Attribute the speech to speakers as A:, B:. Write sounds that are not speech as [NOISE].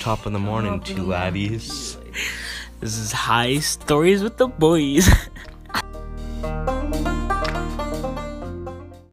A: top of the morning, two laddies.
B: This is High Stories with the Boys. [LAUGHS]